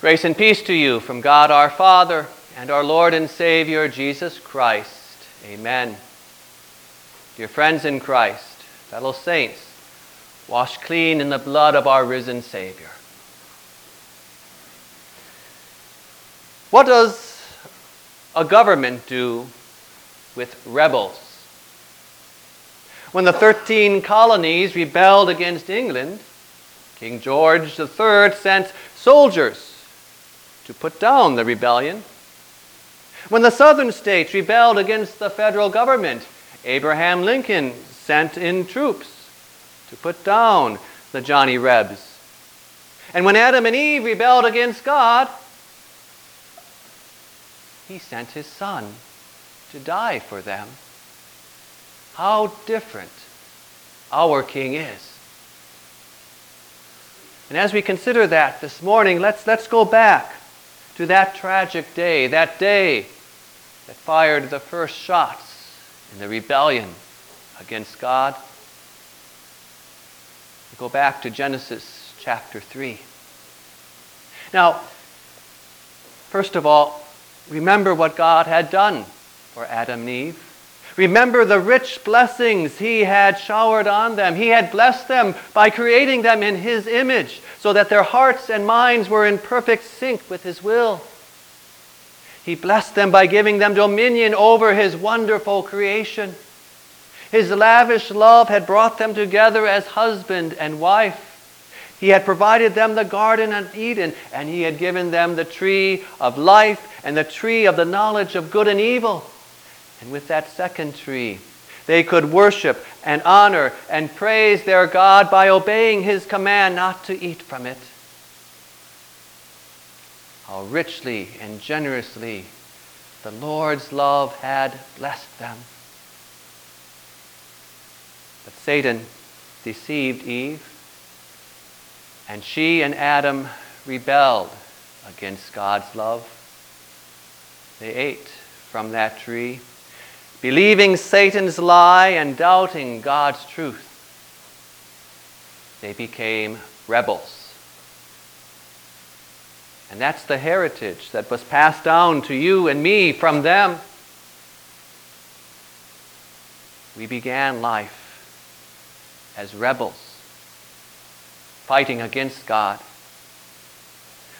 Grace and peace to you from God our Father and our Lord and Savior Jesus Christ. Amen. Dear friends in Christ, fellow saints, washed clean in the blood of our risen Savior. What does a government do with rebels? When the 13 colonies rebelled against England, King George III sent soldiers to put down the rebellion. When the southern states rebelled against the federal government, Abraham Lincoln sent in troops to put down the Johnny Rebs. And when Adam and Eve rebelled against God, he sent his son to die for them. How different our King is. And as we consider that this morning, let's, let's go back to that tragic day, that day that fired the first shots in the rebellion against God. We go back to Genesis chapter 3. Now, first of all, remember what God had done for Adam and Eve. Remember the rich blessings He had showered on them. He had blessed them by creating them in His image so that their hearts and minds were in perfect sync with His will. He blessed them by giving them dominion over His wonderful creation. His lavish love had brought them together as husband and wife. He had provided them the Garden of Eden, and He had given them the tree of life and the tree of the knowledge of good and evil. And with that second tree, they could worship and honor and praise their God by obeying his command not to eat from it. How richly and generously the Lord's love had blessed them. But Satan deceived Eve, and she and Adam rebelled against God's love. They ate from that tree believing Satan's lie and doubting God's truth, they became rebels. And that's the heritage that was passed down to you and me from them. We began life as rebels, fighting against God.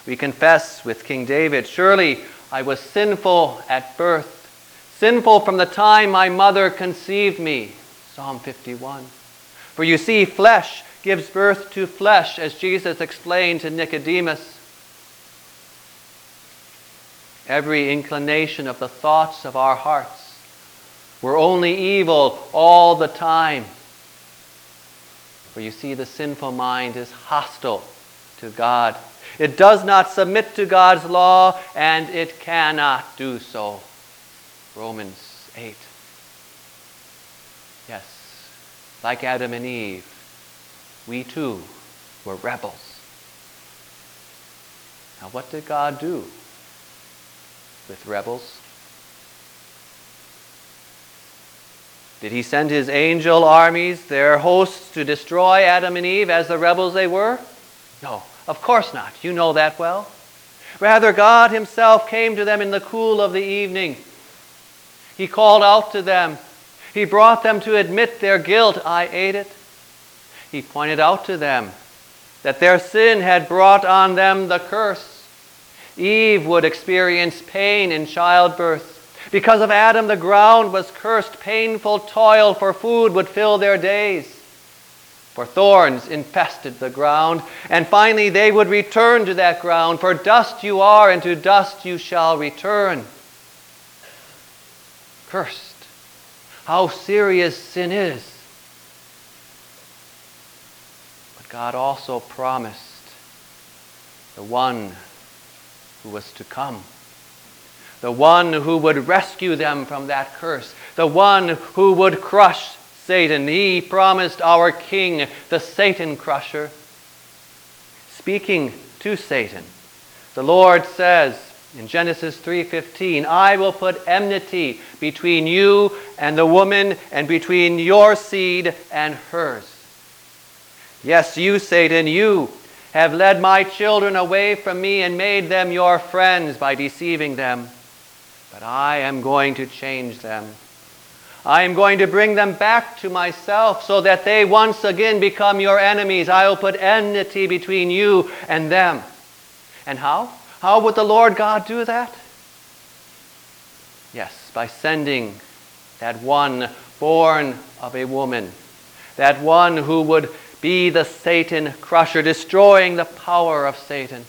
We confess with King David, Surely I was sinful at birth sinful from the time my mother conceived me. Psalm 51. For you see, flesh gives birth to flesh, as Jesus explained to Nicodemus. Every inclination of the thoughts of our hearts were only evil all the time. For you see, the sinful mind is hostile to God. It does not submit to God's law, and it cannot do so. Romans 8. Yes, like Adam and Eve, we too were rebels. Now, what did God do with rebels? Did he send his angel armies, their hosts, to destroy Adam and Eve as the rebels they were? No, of course not. You know that well. Rather, God himself came to them in the cool of the evening he called out to them. He brought them to admit their guilt. I ate it. He pointed out to them that their sin had brought on them the curse. Eve would experience pain in childbirth. Because of Adam, the ground was cursed. Painful toil for food would fill their days. For thorns infested the ground. And finally, they would return to that ground. For dust you are, and to dust you shall return cursed. How serious sin is. But God also promised the one who was to come, the one who would rescue them from that curse, the one who would crush Satan. He promised our King, the Satan crusher. Speaking to Satan, the Lord says, in Genesis 3:15, I will put enmity between you and the woman and between your seed and hers. Yes, you Satan, you have led my children away from me and made them your friends by deceiving them. But I am going to change them. I am going to bring them back to myself so that they once again become your enemies. I will put enmity between you and them. And how? How would the Lord God do that? Yes, by sending that one born of a woman, that one who would be the Satan crusher, destroying the power of Satan.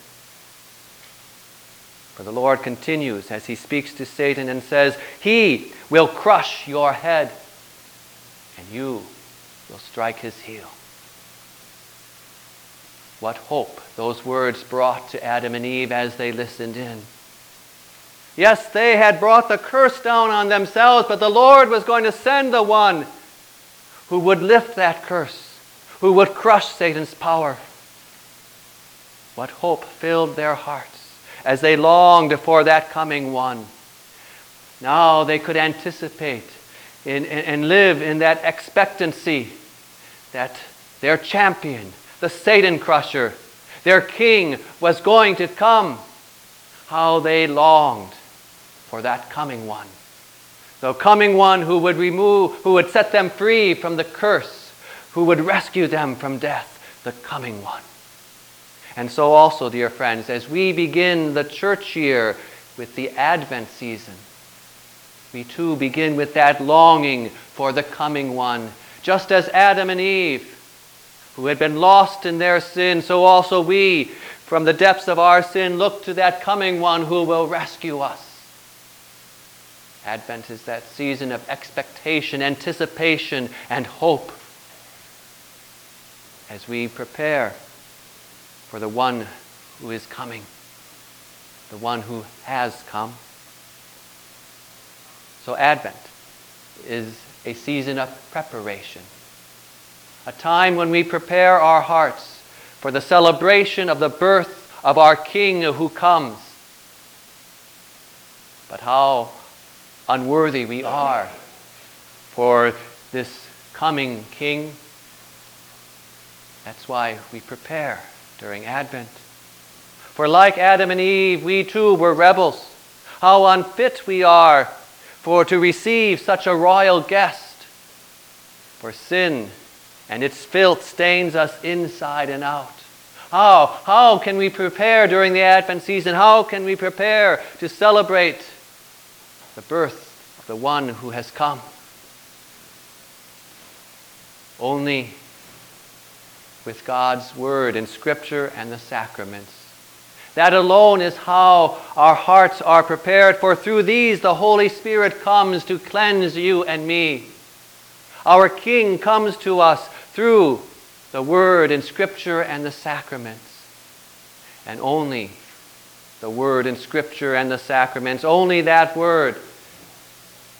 For the Lord continues as he speaks to Satan and says, He will crush your head, and you will strike his heel. What hope those words brought to Adam and Eve as they listened in. Yes, they had brought the curse down on themselves, but the Lord was going to send the one who would lift that curse, who would crush Satan's power. What hope filled their hearts as they longed for that coming one. Now they could anticipate and, and live in that expectancy that their champion, the Satan crusher, their king, was going to come. How they longed for that coming one. The coming one who would remove, who would set them free from the curse, who would rescue them from death, the coming one. And so, also, dear friends, as we begin the church year with the Advent season, we too begin with that longing for the coming one. Just as Adam and Eve, who had been lost in their sin, so also we, from the depths of our sin, look to that coming one who will rescue us. Advent is that season of expectation, anticipation, and hope as we prepare for the one who is coming, the one who has come. So, Advent is a season of preparation, a time when we prepare our hearts for the celebration of the birth of our King who comes. But how unworthy we are for this coming King. That's why we prepare during Advent. For like Adam and Eve, we too were rebels. How unfit we are for to receive such a royal guest. For sin and its filth stains us inside and out. How? How can we prepare during the Advent season? How can we prepare to celebrate the birth of the one who has come? Only with God's Word and Scripture and the sacraments. That alone is how our hearts are prepared, for through these the Holy Spirit comes to cleanse you and me. Our King comes to us through the Word and Scripture and the sacraments. And only the Word and Scripture and the sacraments, only that Word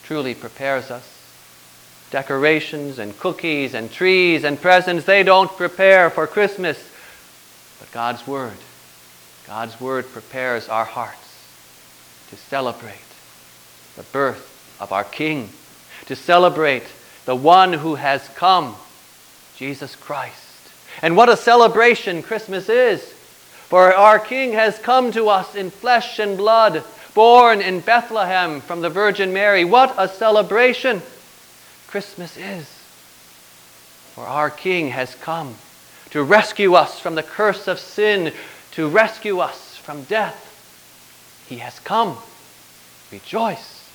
truly prepares us decorations and cookies and trees and presents, they don't prepare for Christmas. But God's Word, God's Word prepares our hearts to celebrate the birth of our King, to celebrate the one who has come, Jesus Christ. And what a celebration Christmas is! For our King has come to us in flesh and blood, born in Bethlehem from the Virgin Mary. What a celebration! Christmas is. For our King has come to rescue us from the curse of sin, to rescue us from death. He has come. Rejoice.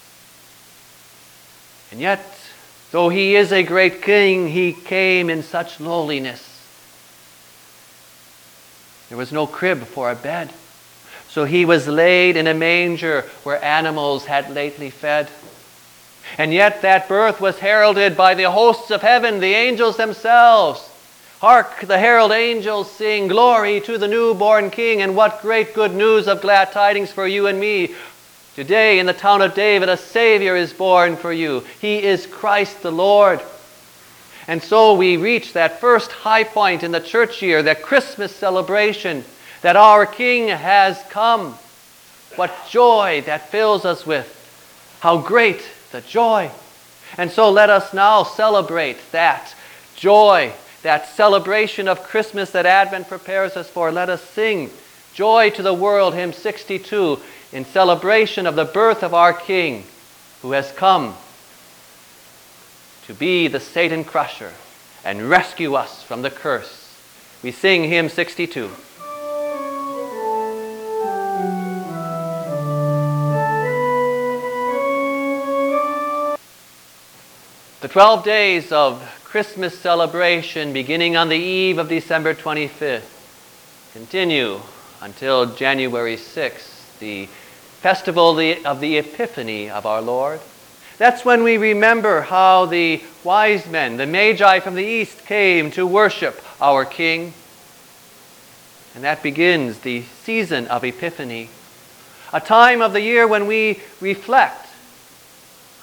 And yet, though he is a great king, he came in such lowliness. There was no crib for a bed. So he was laid in a manger where animals had lately fed. And yet that birth was heralded by the hosts of heaven, the angels themselves. Hark, the herald angels sing, Glory to the newborn King, and what great good news of glad tidings for you and me. Today in the town of David, a Savior is born for you. He is Christ the Lord. And so we reach that first high point in the church year, that Christmas celebration, that our King has come. What joy that fills us with. How great the joy. And so let us now celebrate that joy, that celebration of Christmas that Advent prepares us for, let us sing Joy to the World, hymn 62, in celebration of the birth of our King who has come to be the Satan crusher and rescue us from the curse. We sing hymn 62. The 12 days of Christmas celebration beginning on the eve of December 25th continue until January 6th, the festival of the Epiphany of our Lord. That's when we remember how the wise men, the Magi from the east, came to worship our King. And that begins the season of Epiphany, a time of the year when we reflect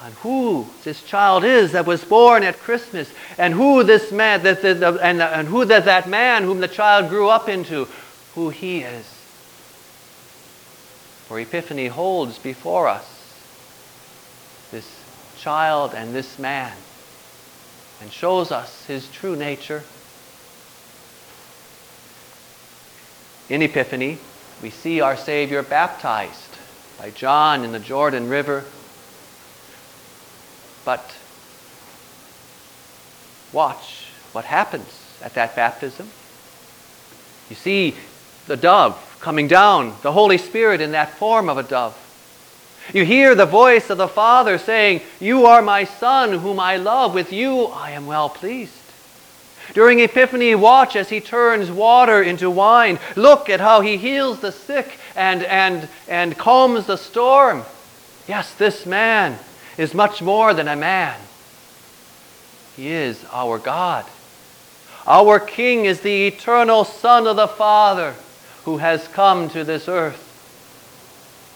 on who this child is that was born at Christmas, and who this man, and who that, that man whom the child grew up into, who he is. For Epiphany holds before us this child and this man and shows us his true nature. In Epiphany, we see our Savior baptized by John in the Jordan River but watch what happens at that baptism. You see the dove coming down, the Holy Spirit in that form of a dove. You hear the voice of the Father saying, You are my Son, whom I love. With you I am well pleased. During Epiphany, watch as he turns water into wine. Look at how he heals the sick and, and, and calms the storm. Yes, this man is much more than a man. He is our God. Our King is the eternal Son of the Father who has come to this earth.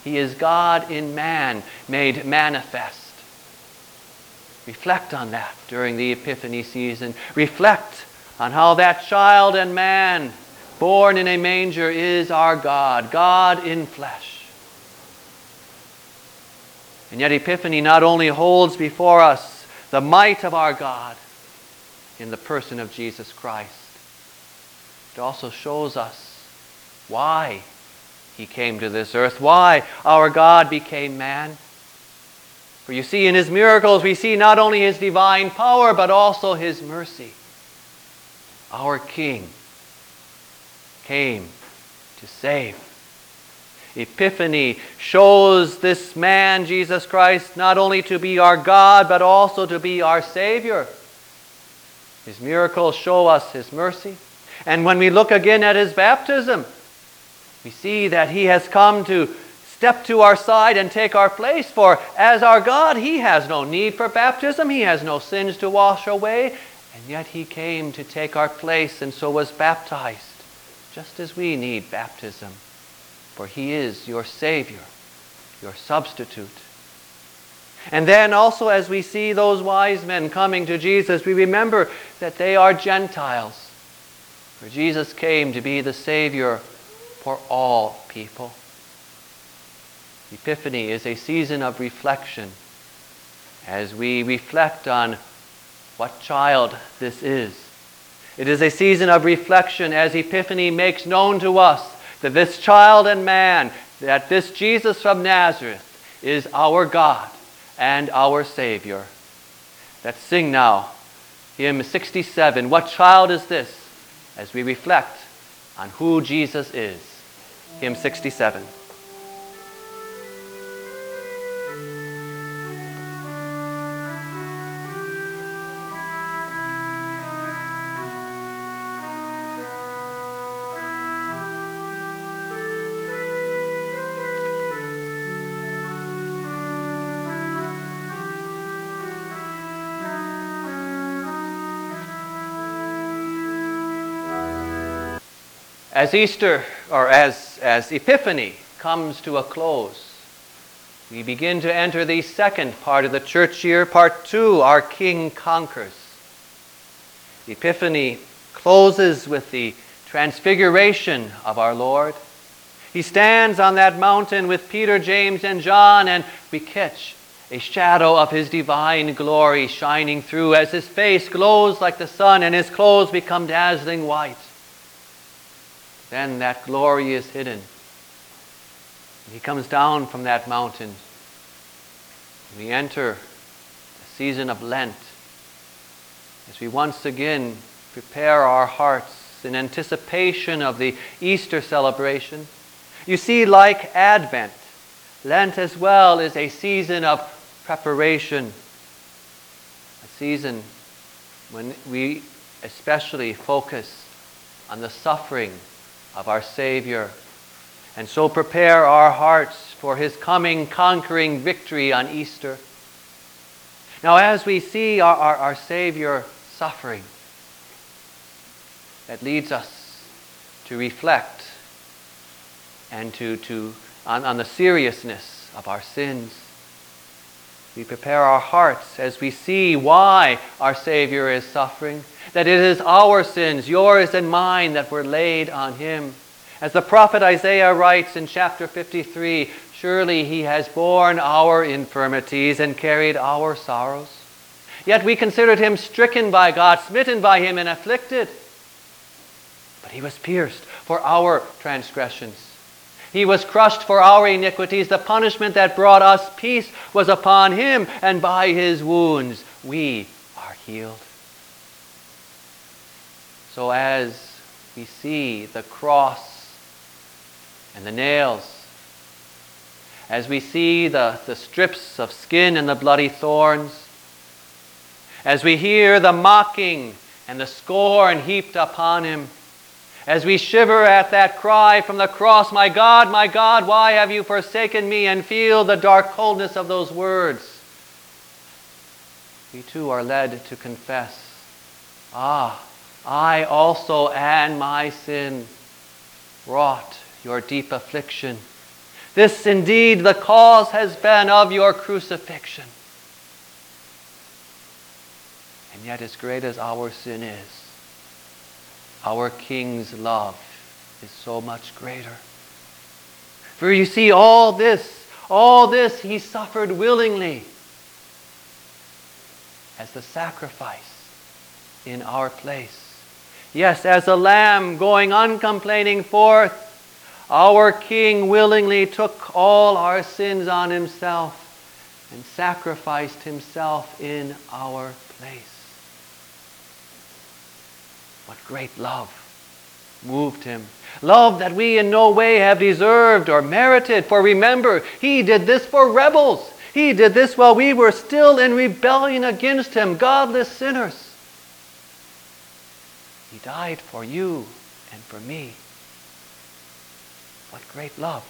He is God in man, made manifest. Reflect on that during the Epiphany season. Reflect on how that child and man born in a manger is our God, God in flesh. And yet, Epiphany not only holds before us the might of our God in the person of Jesus Christ, it also shows us why he came to this earth, why our God became man. For you see, in his miracles, we see not only his divine power, but also his mercy. Our King came to save Epiphany shows this man, Jesus Christ, not only to be our God, but also to be our Savior. His miracles show us His mercy. And when we look again at His baptism, we see that He has come to step to our side and take our place. For as our God, He has no need for baptism, He has no sins to wash away, and yet He came to take our place and so was baptized, just as we need baptism for he is your Savior, your substitute. And then also, as we see those wise men coming to Jesus, we remember that they are Gentiles. For Jesus came to be the Savior for all people. Epiphany is a season of reflection as we reflect on what child this is. It is a season of reflection as Epiphany makes known to us that this child and man, that this Jesus from Nazareth is our God and our Savior. Let's sing now hymn 67. What child is this? As we reflect on who Jesus is. Hymn 67. As Easter, or as, as Epiphany comes to a close, we begin to enter the second part of the church year, part two, our King conquers. Epiphany closes with the transfiguration of our Lord. He stands on that mountain with Peter, James, and John, and we catch a shadow of his divine glory shining through as his face glows like the sun and his clothes become dazzling white. Then that glory is hidden. He comes down from that mountain. We enter the season of Lent as we once again prepare our hearts in anticipation of the Easter celebration. You see, like Advent, Lent as well is a season of preparation, a season when we especially focus on the suffering of our Savior and so prepare our hearts for his coming conquering victory on Easter. Now, as we see our, our, our Savior suffering, that leads us to reflect and to, to on, on the seriousness of our sins. We prepare our hearts as we see why our Savior is suffering, that it is our sins, yours and mine, that were laid on him. As the prophet Isaiah writes in chapter 53, surely he has borne our infirmities and carried our sorrows. Yet we considered him stricken by God, smitten by him, and afflicted. But he was pierced for our transgressions. He was crushed for our iniquities. The punishment that brought us peace was upon him, and by his wounds we are healed. So, as we see the cross and the nails, as we see the, the strips of skin and the bloody thorns, as we hear the mocking and the scorn heaped upon him, as we shiver at that cry from the cross, My God, my God, why have you forsaken me? and feel the dark coldness of those words, we too are led to confess, Ah, I also and my sin wrought your deep affliction. This indeed the cause has been of your crucifixion. And yet, as great as our sin is, our King's love is so much greater. For you see, all this, all this he suffered willingly as the sacrifice in our place. Yes, as a lamb going uncomplaining forth, our King willingly took all our sins on himself and sacrificed himself in our place. What great love moved him. Love that we in no way have deserved or merited. For remember, he did this for rebels. He did this while we were still in rebellion against him, godless sinners. He died for you and for me. What great love.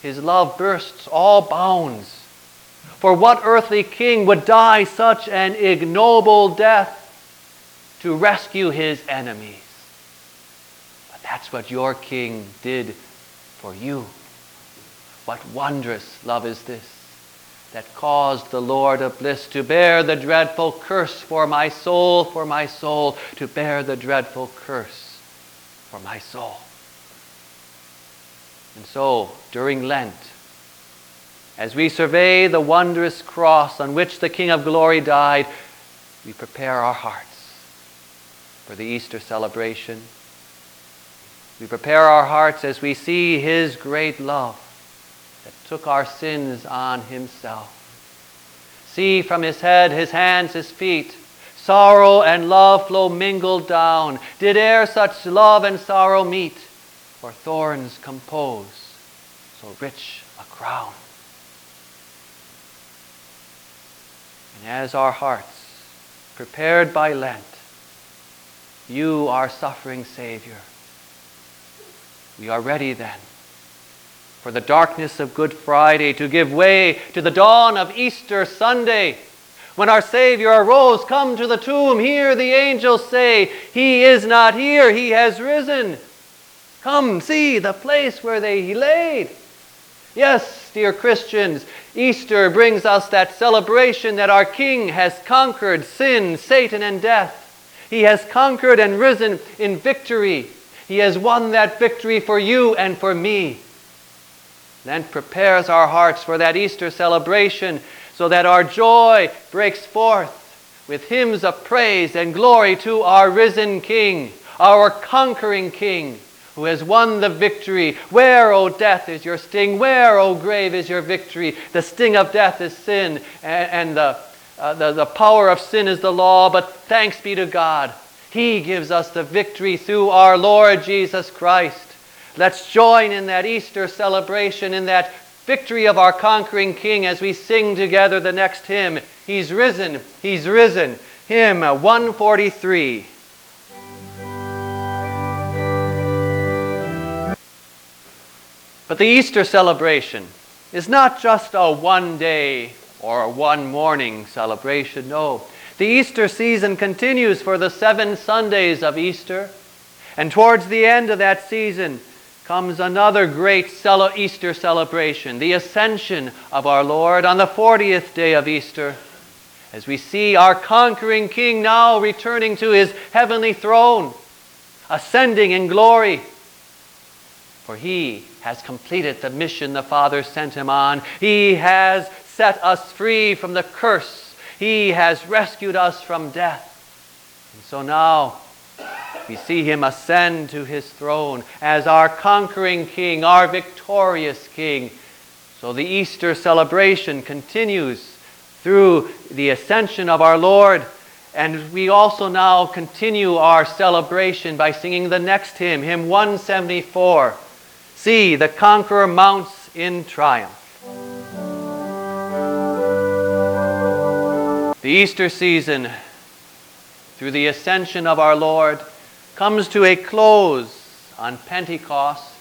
His love bursts all bounds. For what earthly king would die such an ignoble death? To rescue his enemies. But that's what your king did for you. What wondrous love is this that caused the Lord of bliss to bear the dreadful curse for my soul, for my soul, to bear the dreadful curse for my soul. And so, during Lent, as we survey the wondrous cross on which the King of Glory died, we prepare our hearts for the Easter celebration. We prepare our hearts as we see His great love that took our sins on Himself. See from His head, His hands, His feet, sorrow and love flow mingled down. Did e'er such love and sorrow meet, or thorns compose so rich a crown? And as our hearts, prepared by Lent, you, our suffering Savior. We are ready then for the darkness of Good Friday to give way to the dawn of Easter Sunday. When our Savior arose, come to the tomb, hear the angels say, He is not here, He has risen. Come, see the place where they he laid. Yes, dear Christians, Easter brings us that celebration that our King has conquered sin, Satan, and death. He has conquered and risen in victory. He has won that victory for you and for me. then prepares our hearts for that Easter celebration so that our joy breaks forth with hymns of praise and glory to our risen King, our conquering King, who has won the victory. Where, O death, is your sting? Where, O grave, is your victory? The sting of death is sin, and, the, uh, the, the power of sin is the law, but thanks be to God. He gives us the victory through our Lord Jesus Christ. Let's join in that Easter celebration, in that victory of our conquering King as we sing together the next hymn. He's risen, He's risen. Hymn 143. But the Easter celebration is not just a one day or one morning celebration. No. The Easter season continues for the seven Sundays of Easter. And towards the end of that season, comes another great Easter celebration, the ascension of our Lord on the 40th day of Easter, as we see our conquering King now returning to his heavenly throne, ascending in glory. For he has completed the mission the Father sent him on. He has set us free from the curse. He has rescued us from death. And so now, we see him ascend to his throne as our conquering king, our victorious king. So the Easter celebration continues through the ascension of our Lord. And we also now continue our celebration by singing the next hymn, hymn 174. See, the conqueror mounts in triumph. The Easter season, through the ascension of our Lord, comes to a close on Pentecost.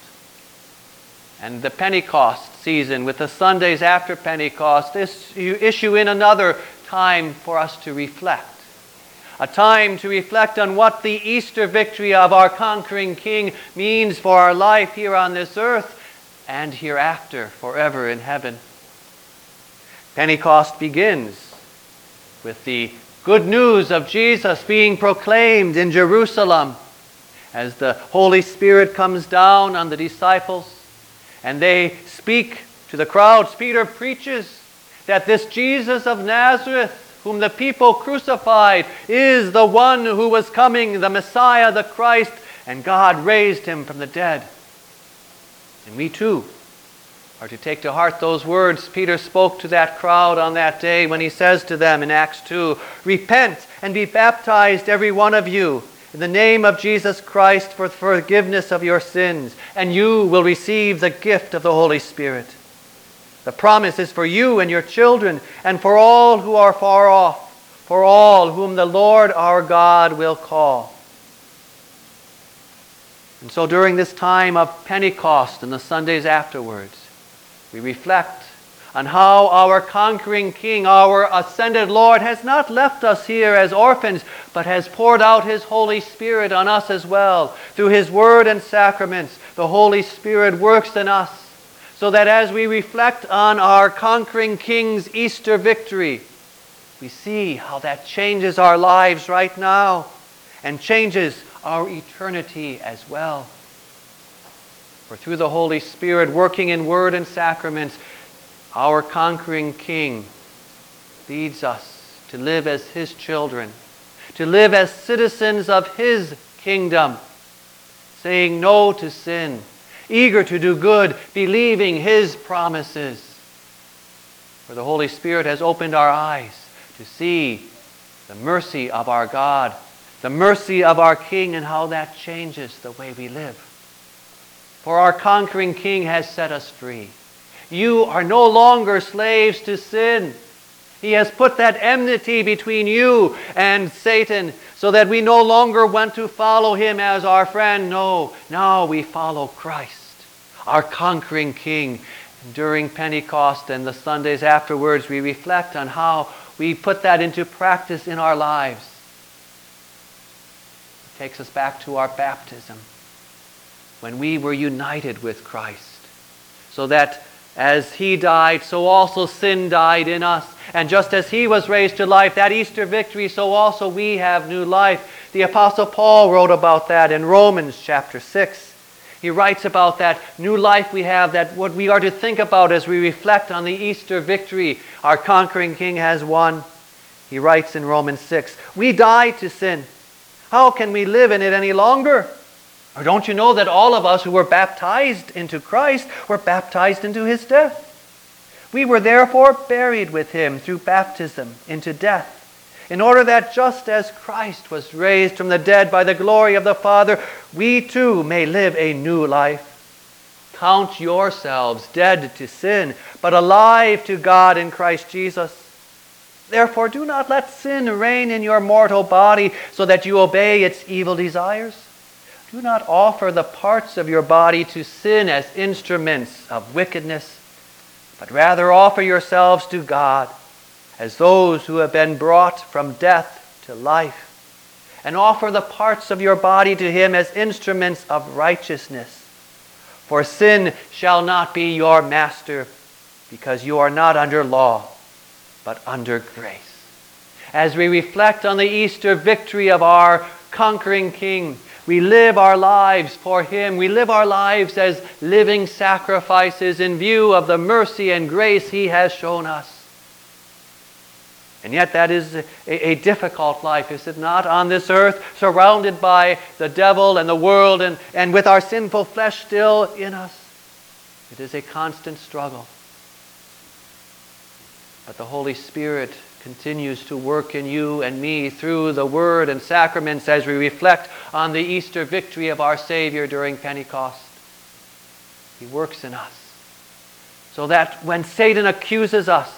And the Pentecost season, with the Sundays after Pentecost, this, you issue in another time for us to reflect. A time to reflect on what the Easter victory of our conquering King means for our life here on this earth and hereafter, forever in heaven. Pentecost begins with the good news of Jesus being proclaimed in Jerusalem as the Holy Spirit comes down on the disciples and they speak to the crowds. Peter preaches that this Jesus of Nazareth, whom the people crucified, is the one who was coming, the Messiah, the Christ, and God raised him from the dead. And we too are to take to heart those words Peter spoke to that crowd on that day when he says to them in Acts 2 Repent and be baptized, every one of you, in the name of Jesus Christ for forgiveness of your sins, and you will receive the gift of the Holy Spirit. The promise is for you and your children, and for all who are far off, for all whom the Lord our God will call. And so during this time of Pentecost and the Sundays afterwards, we reflect on how our conquering King, our ascended Lord, has not left us here as orphans, but has poured out His Holy Spirit on us as well. Through His Word and sacraments, the Holy Spirit works in us, so that as we reflect on our conquering King's Easter victory, we see how that changes our lives right now and changes our eternity as well. For through the Holy Spirit working in word and sacraments, our conquering King leads us to live as His children, to live as citizens of His kingdom, saying no to sin, eager to do good, believing His promises. For the Holy Spirit has opened our eyes to see the mercy of our God, the mercy of our King, and how that changes the way we live. For our conquering King has set us free. You are no longer slaves to sin. He has put that enmity between you and Satan so that we no longer want to follow him as our friend. No, now we follow Christ, our conquering King. During Pentecost and the Sundays afterwards, we reflect on how we put that into practice in our lives. It takes us back to our baptism when we were united with Christ. So that as he died, so also sin died in us. And just as he was raised to life, that Easter victory, so also we have new life. The Apostle Paul wrote about that in Romans chapter 6. He writes about that new life we have, that what we are to think about as we reflect on the Easter victory our conquering King has won. He writes in Romans 6 We die to sin. How can we live in it any longer? Or don't you know that all of us who were baptized into Christ were baptized into his death? We were therefore buried with him through baptism into death in order that just as Christ was raised from the dead by the glory of the Father, we too may live a new life. Count yourselves dead to sin, but alive to God in Christ Jesus. Therefore, do not let sin reign in your mortal body so that you obey its evil desires. Do not offer the parts of your body to sin as instruments of wickedness, but rather offer yourselves to God as those who have been brought from death to life, and offer the parts of your body to him as instruments of righteousness. For sin shall not be your master, because you are not under law, but under grace. As we reflect on the Easter victory of our conquering King, we live our lives for Him. We live our lives as living sacrifices in view of the mercy and grace He has shown us. And yet, that is a, a, difficult life, is it not? On this earth, surrounded by the devil and the world, and, and with our sinful flesh still in us. It is a constant struggle. But the Holy Spirit continues to work in you and me through the Word and sacraments as we reflect on the Easter victory of our Savior during Pentecost. He works in us so that when Satan accuses us,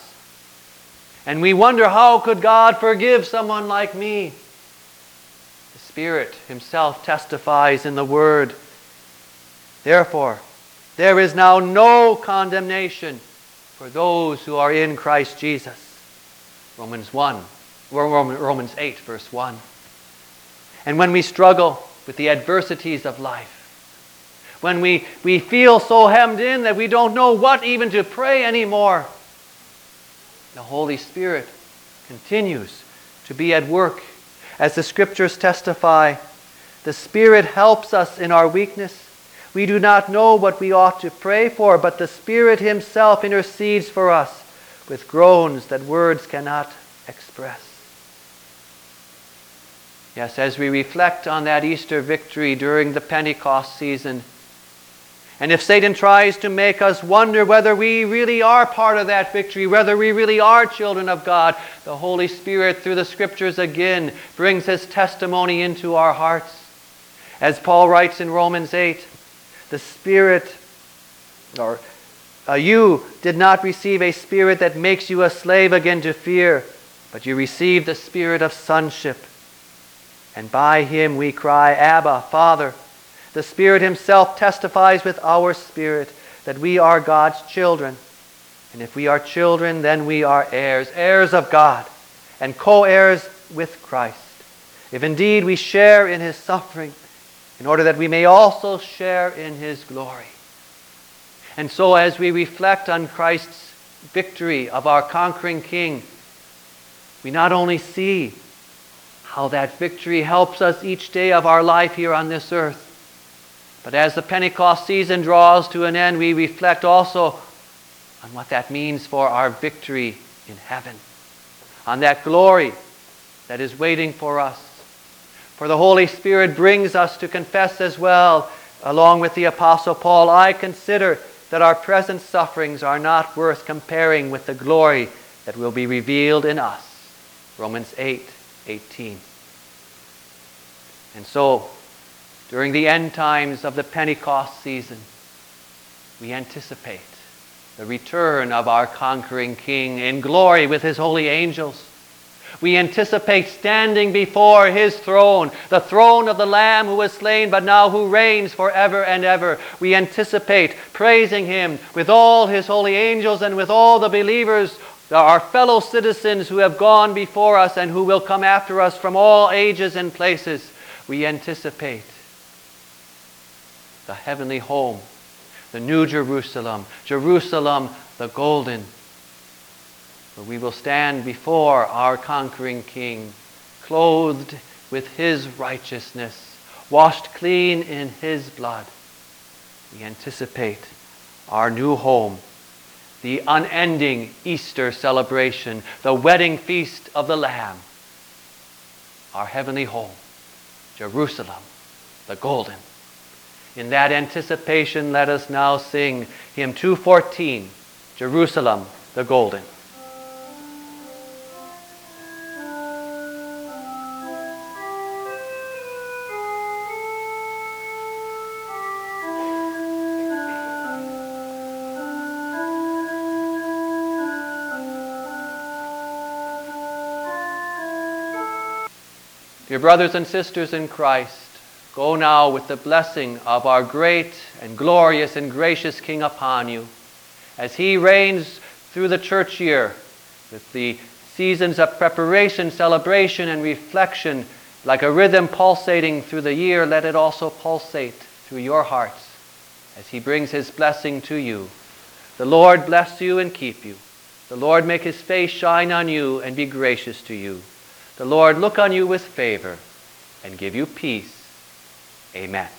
and we wonder how could God forgive someone like me? The Spirit himself testifies in the word. Therefore, there is now no condemnation for those who are in Christ Jesus. Romans 1, Romans 8, verse 1. And when we struggle with the adversities of life, when we, we feel so hemmed in that we don't know what even to pray anymore, the Holy Spirit continues to be at work. As the scriptures testify, the Spirit helps us in our weakness. We do not know what we ought to pray for, but the Spirit Himself intercedes for us with groans that words cannot express. Yes, as we reflect on that Easter victory during the Pentecost season, and if Satan tries to make us wonder whether we really are part of that victory, whether we really are children of God, the Holy Spirit, through the Scriptures again, brings his testimony into our hearts. As Paul writes in Romans 8, the Spirit, or uh, you did not receive a spirit that makes you a slave again to fear, but you received the spirit of sonship. And by him we cry, Abba, Father. The Spirit Himself testifies with our spirit that we are God's children. And if we are children, then we are heirs, heirs of God, and co heirs with Christ. If indeed we share in His suffering, in order that we may also share in His glory. And so, as we reflect on Christ's victory of our conquering King, we not only see how that victory helps us each day of our life here on this earth, but as the Pentecost season draws to an end, we reflect also on what that means for our victory in heaven, on that glory that is waiting for us. For the Holy Spirit brings us to confess as well, along with the Apostle Paul, I consider that our present sufferings are not worth comparing with the glory that will be revealed in us. Romans 8 18. And so, during the end times of the Pentecost season, we anticipate the return of our conquering King in glory with his holy angels. We anticipate standing before his throne, the throne of the Lamb who was slain, but now who reigns forever and ever. We anticipate praising him with all his holy angels and with all the believers, our fellow citizens who have gone before us and who will come after us from all ages and places. We anticipate the heavenly home, the new Jerusalem, Jerusalem the golden, where we will stand before our conquering King, clothed with his righteousness, washed clean in his blood, we anticipate our new home, the unending Easter celebration, the wedding feast of the Lamb, our heavenly home, Jerusalem, the golden. In that anticipation, let us now sing hymn 214, Jerusalem, the golden. Dear brothers and sisters in Christ, go now with the blessing of our great and glorious and gracious King upon you as he reigns through the church year with the seasons of preparation, celebration, and reflection like a rhythm pulsating through the year, let it also pulsate through your hearts as he brings his blessing to you. The Lord bless you and keep you. The Lord make his face shine on you and be gracious to you. The Lord look on you with favor and give you peace. Amen.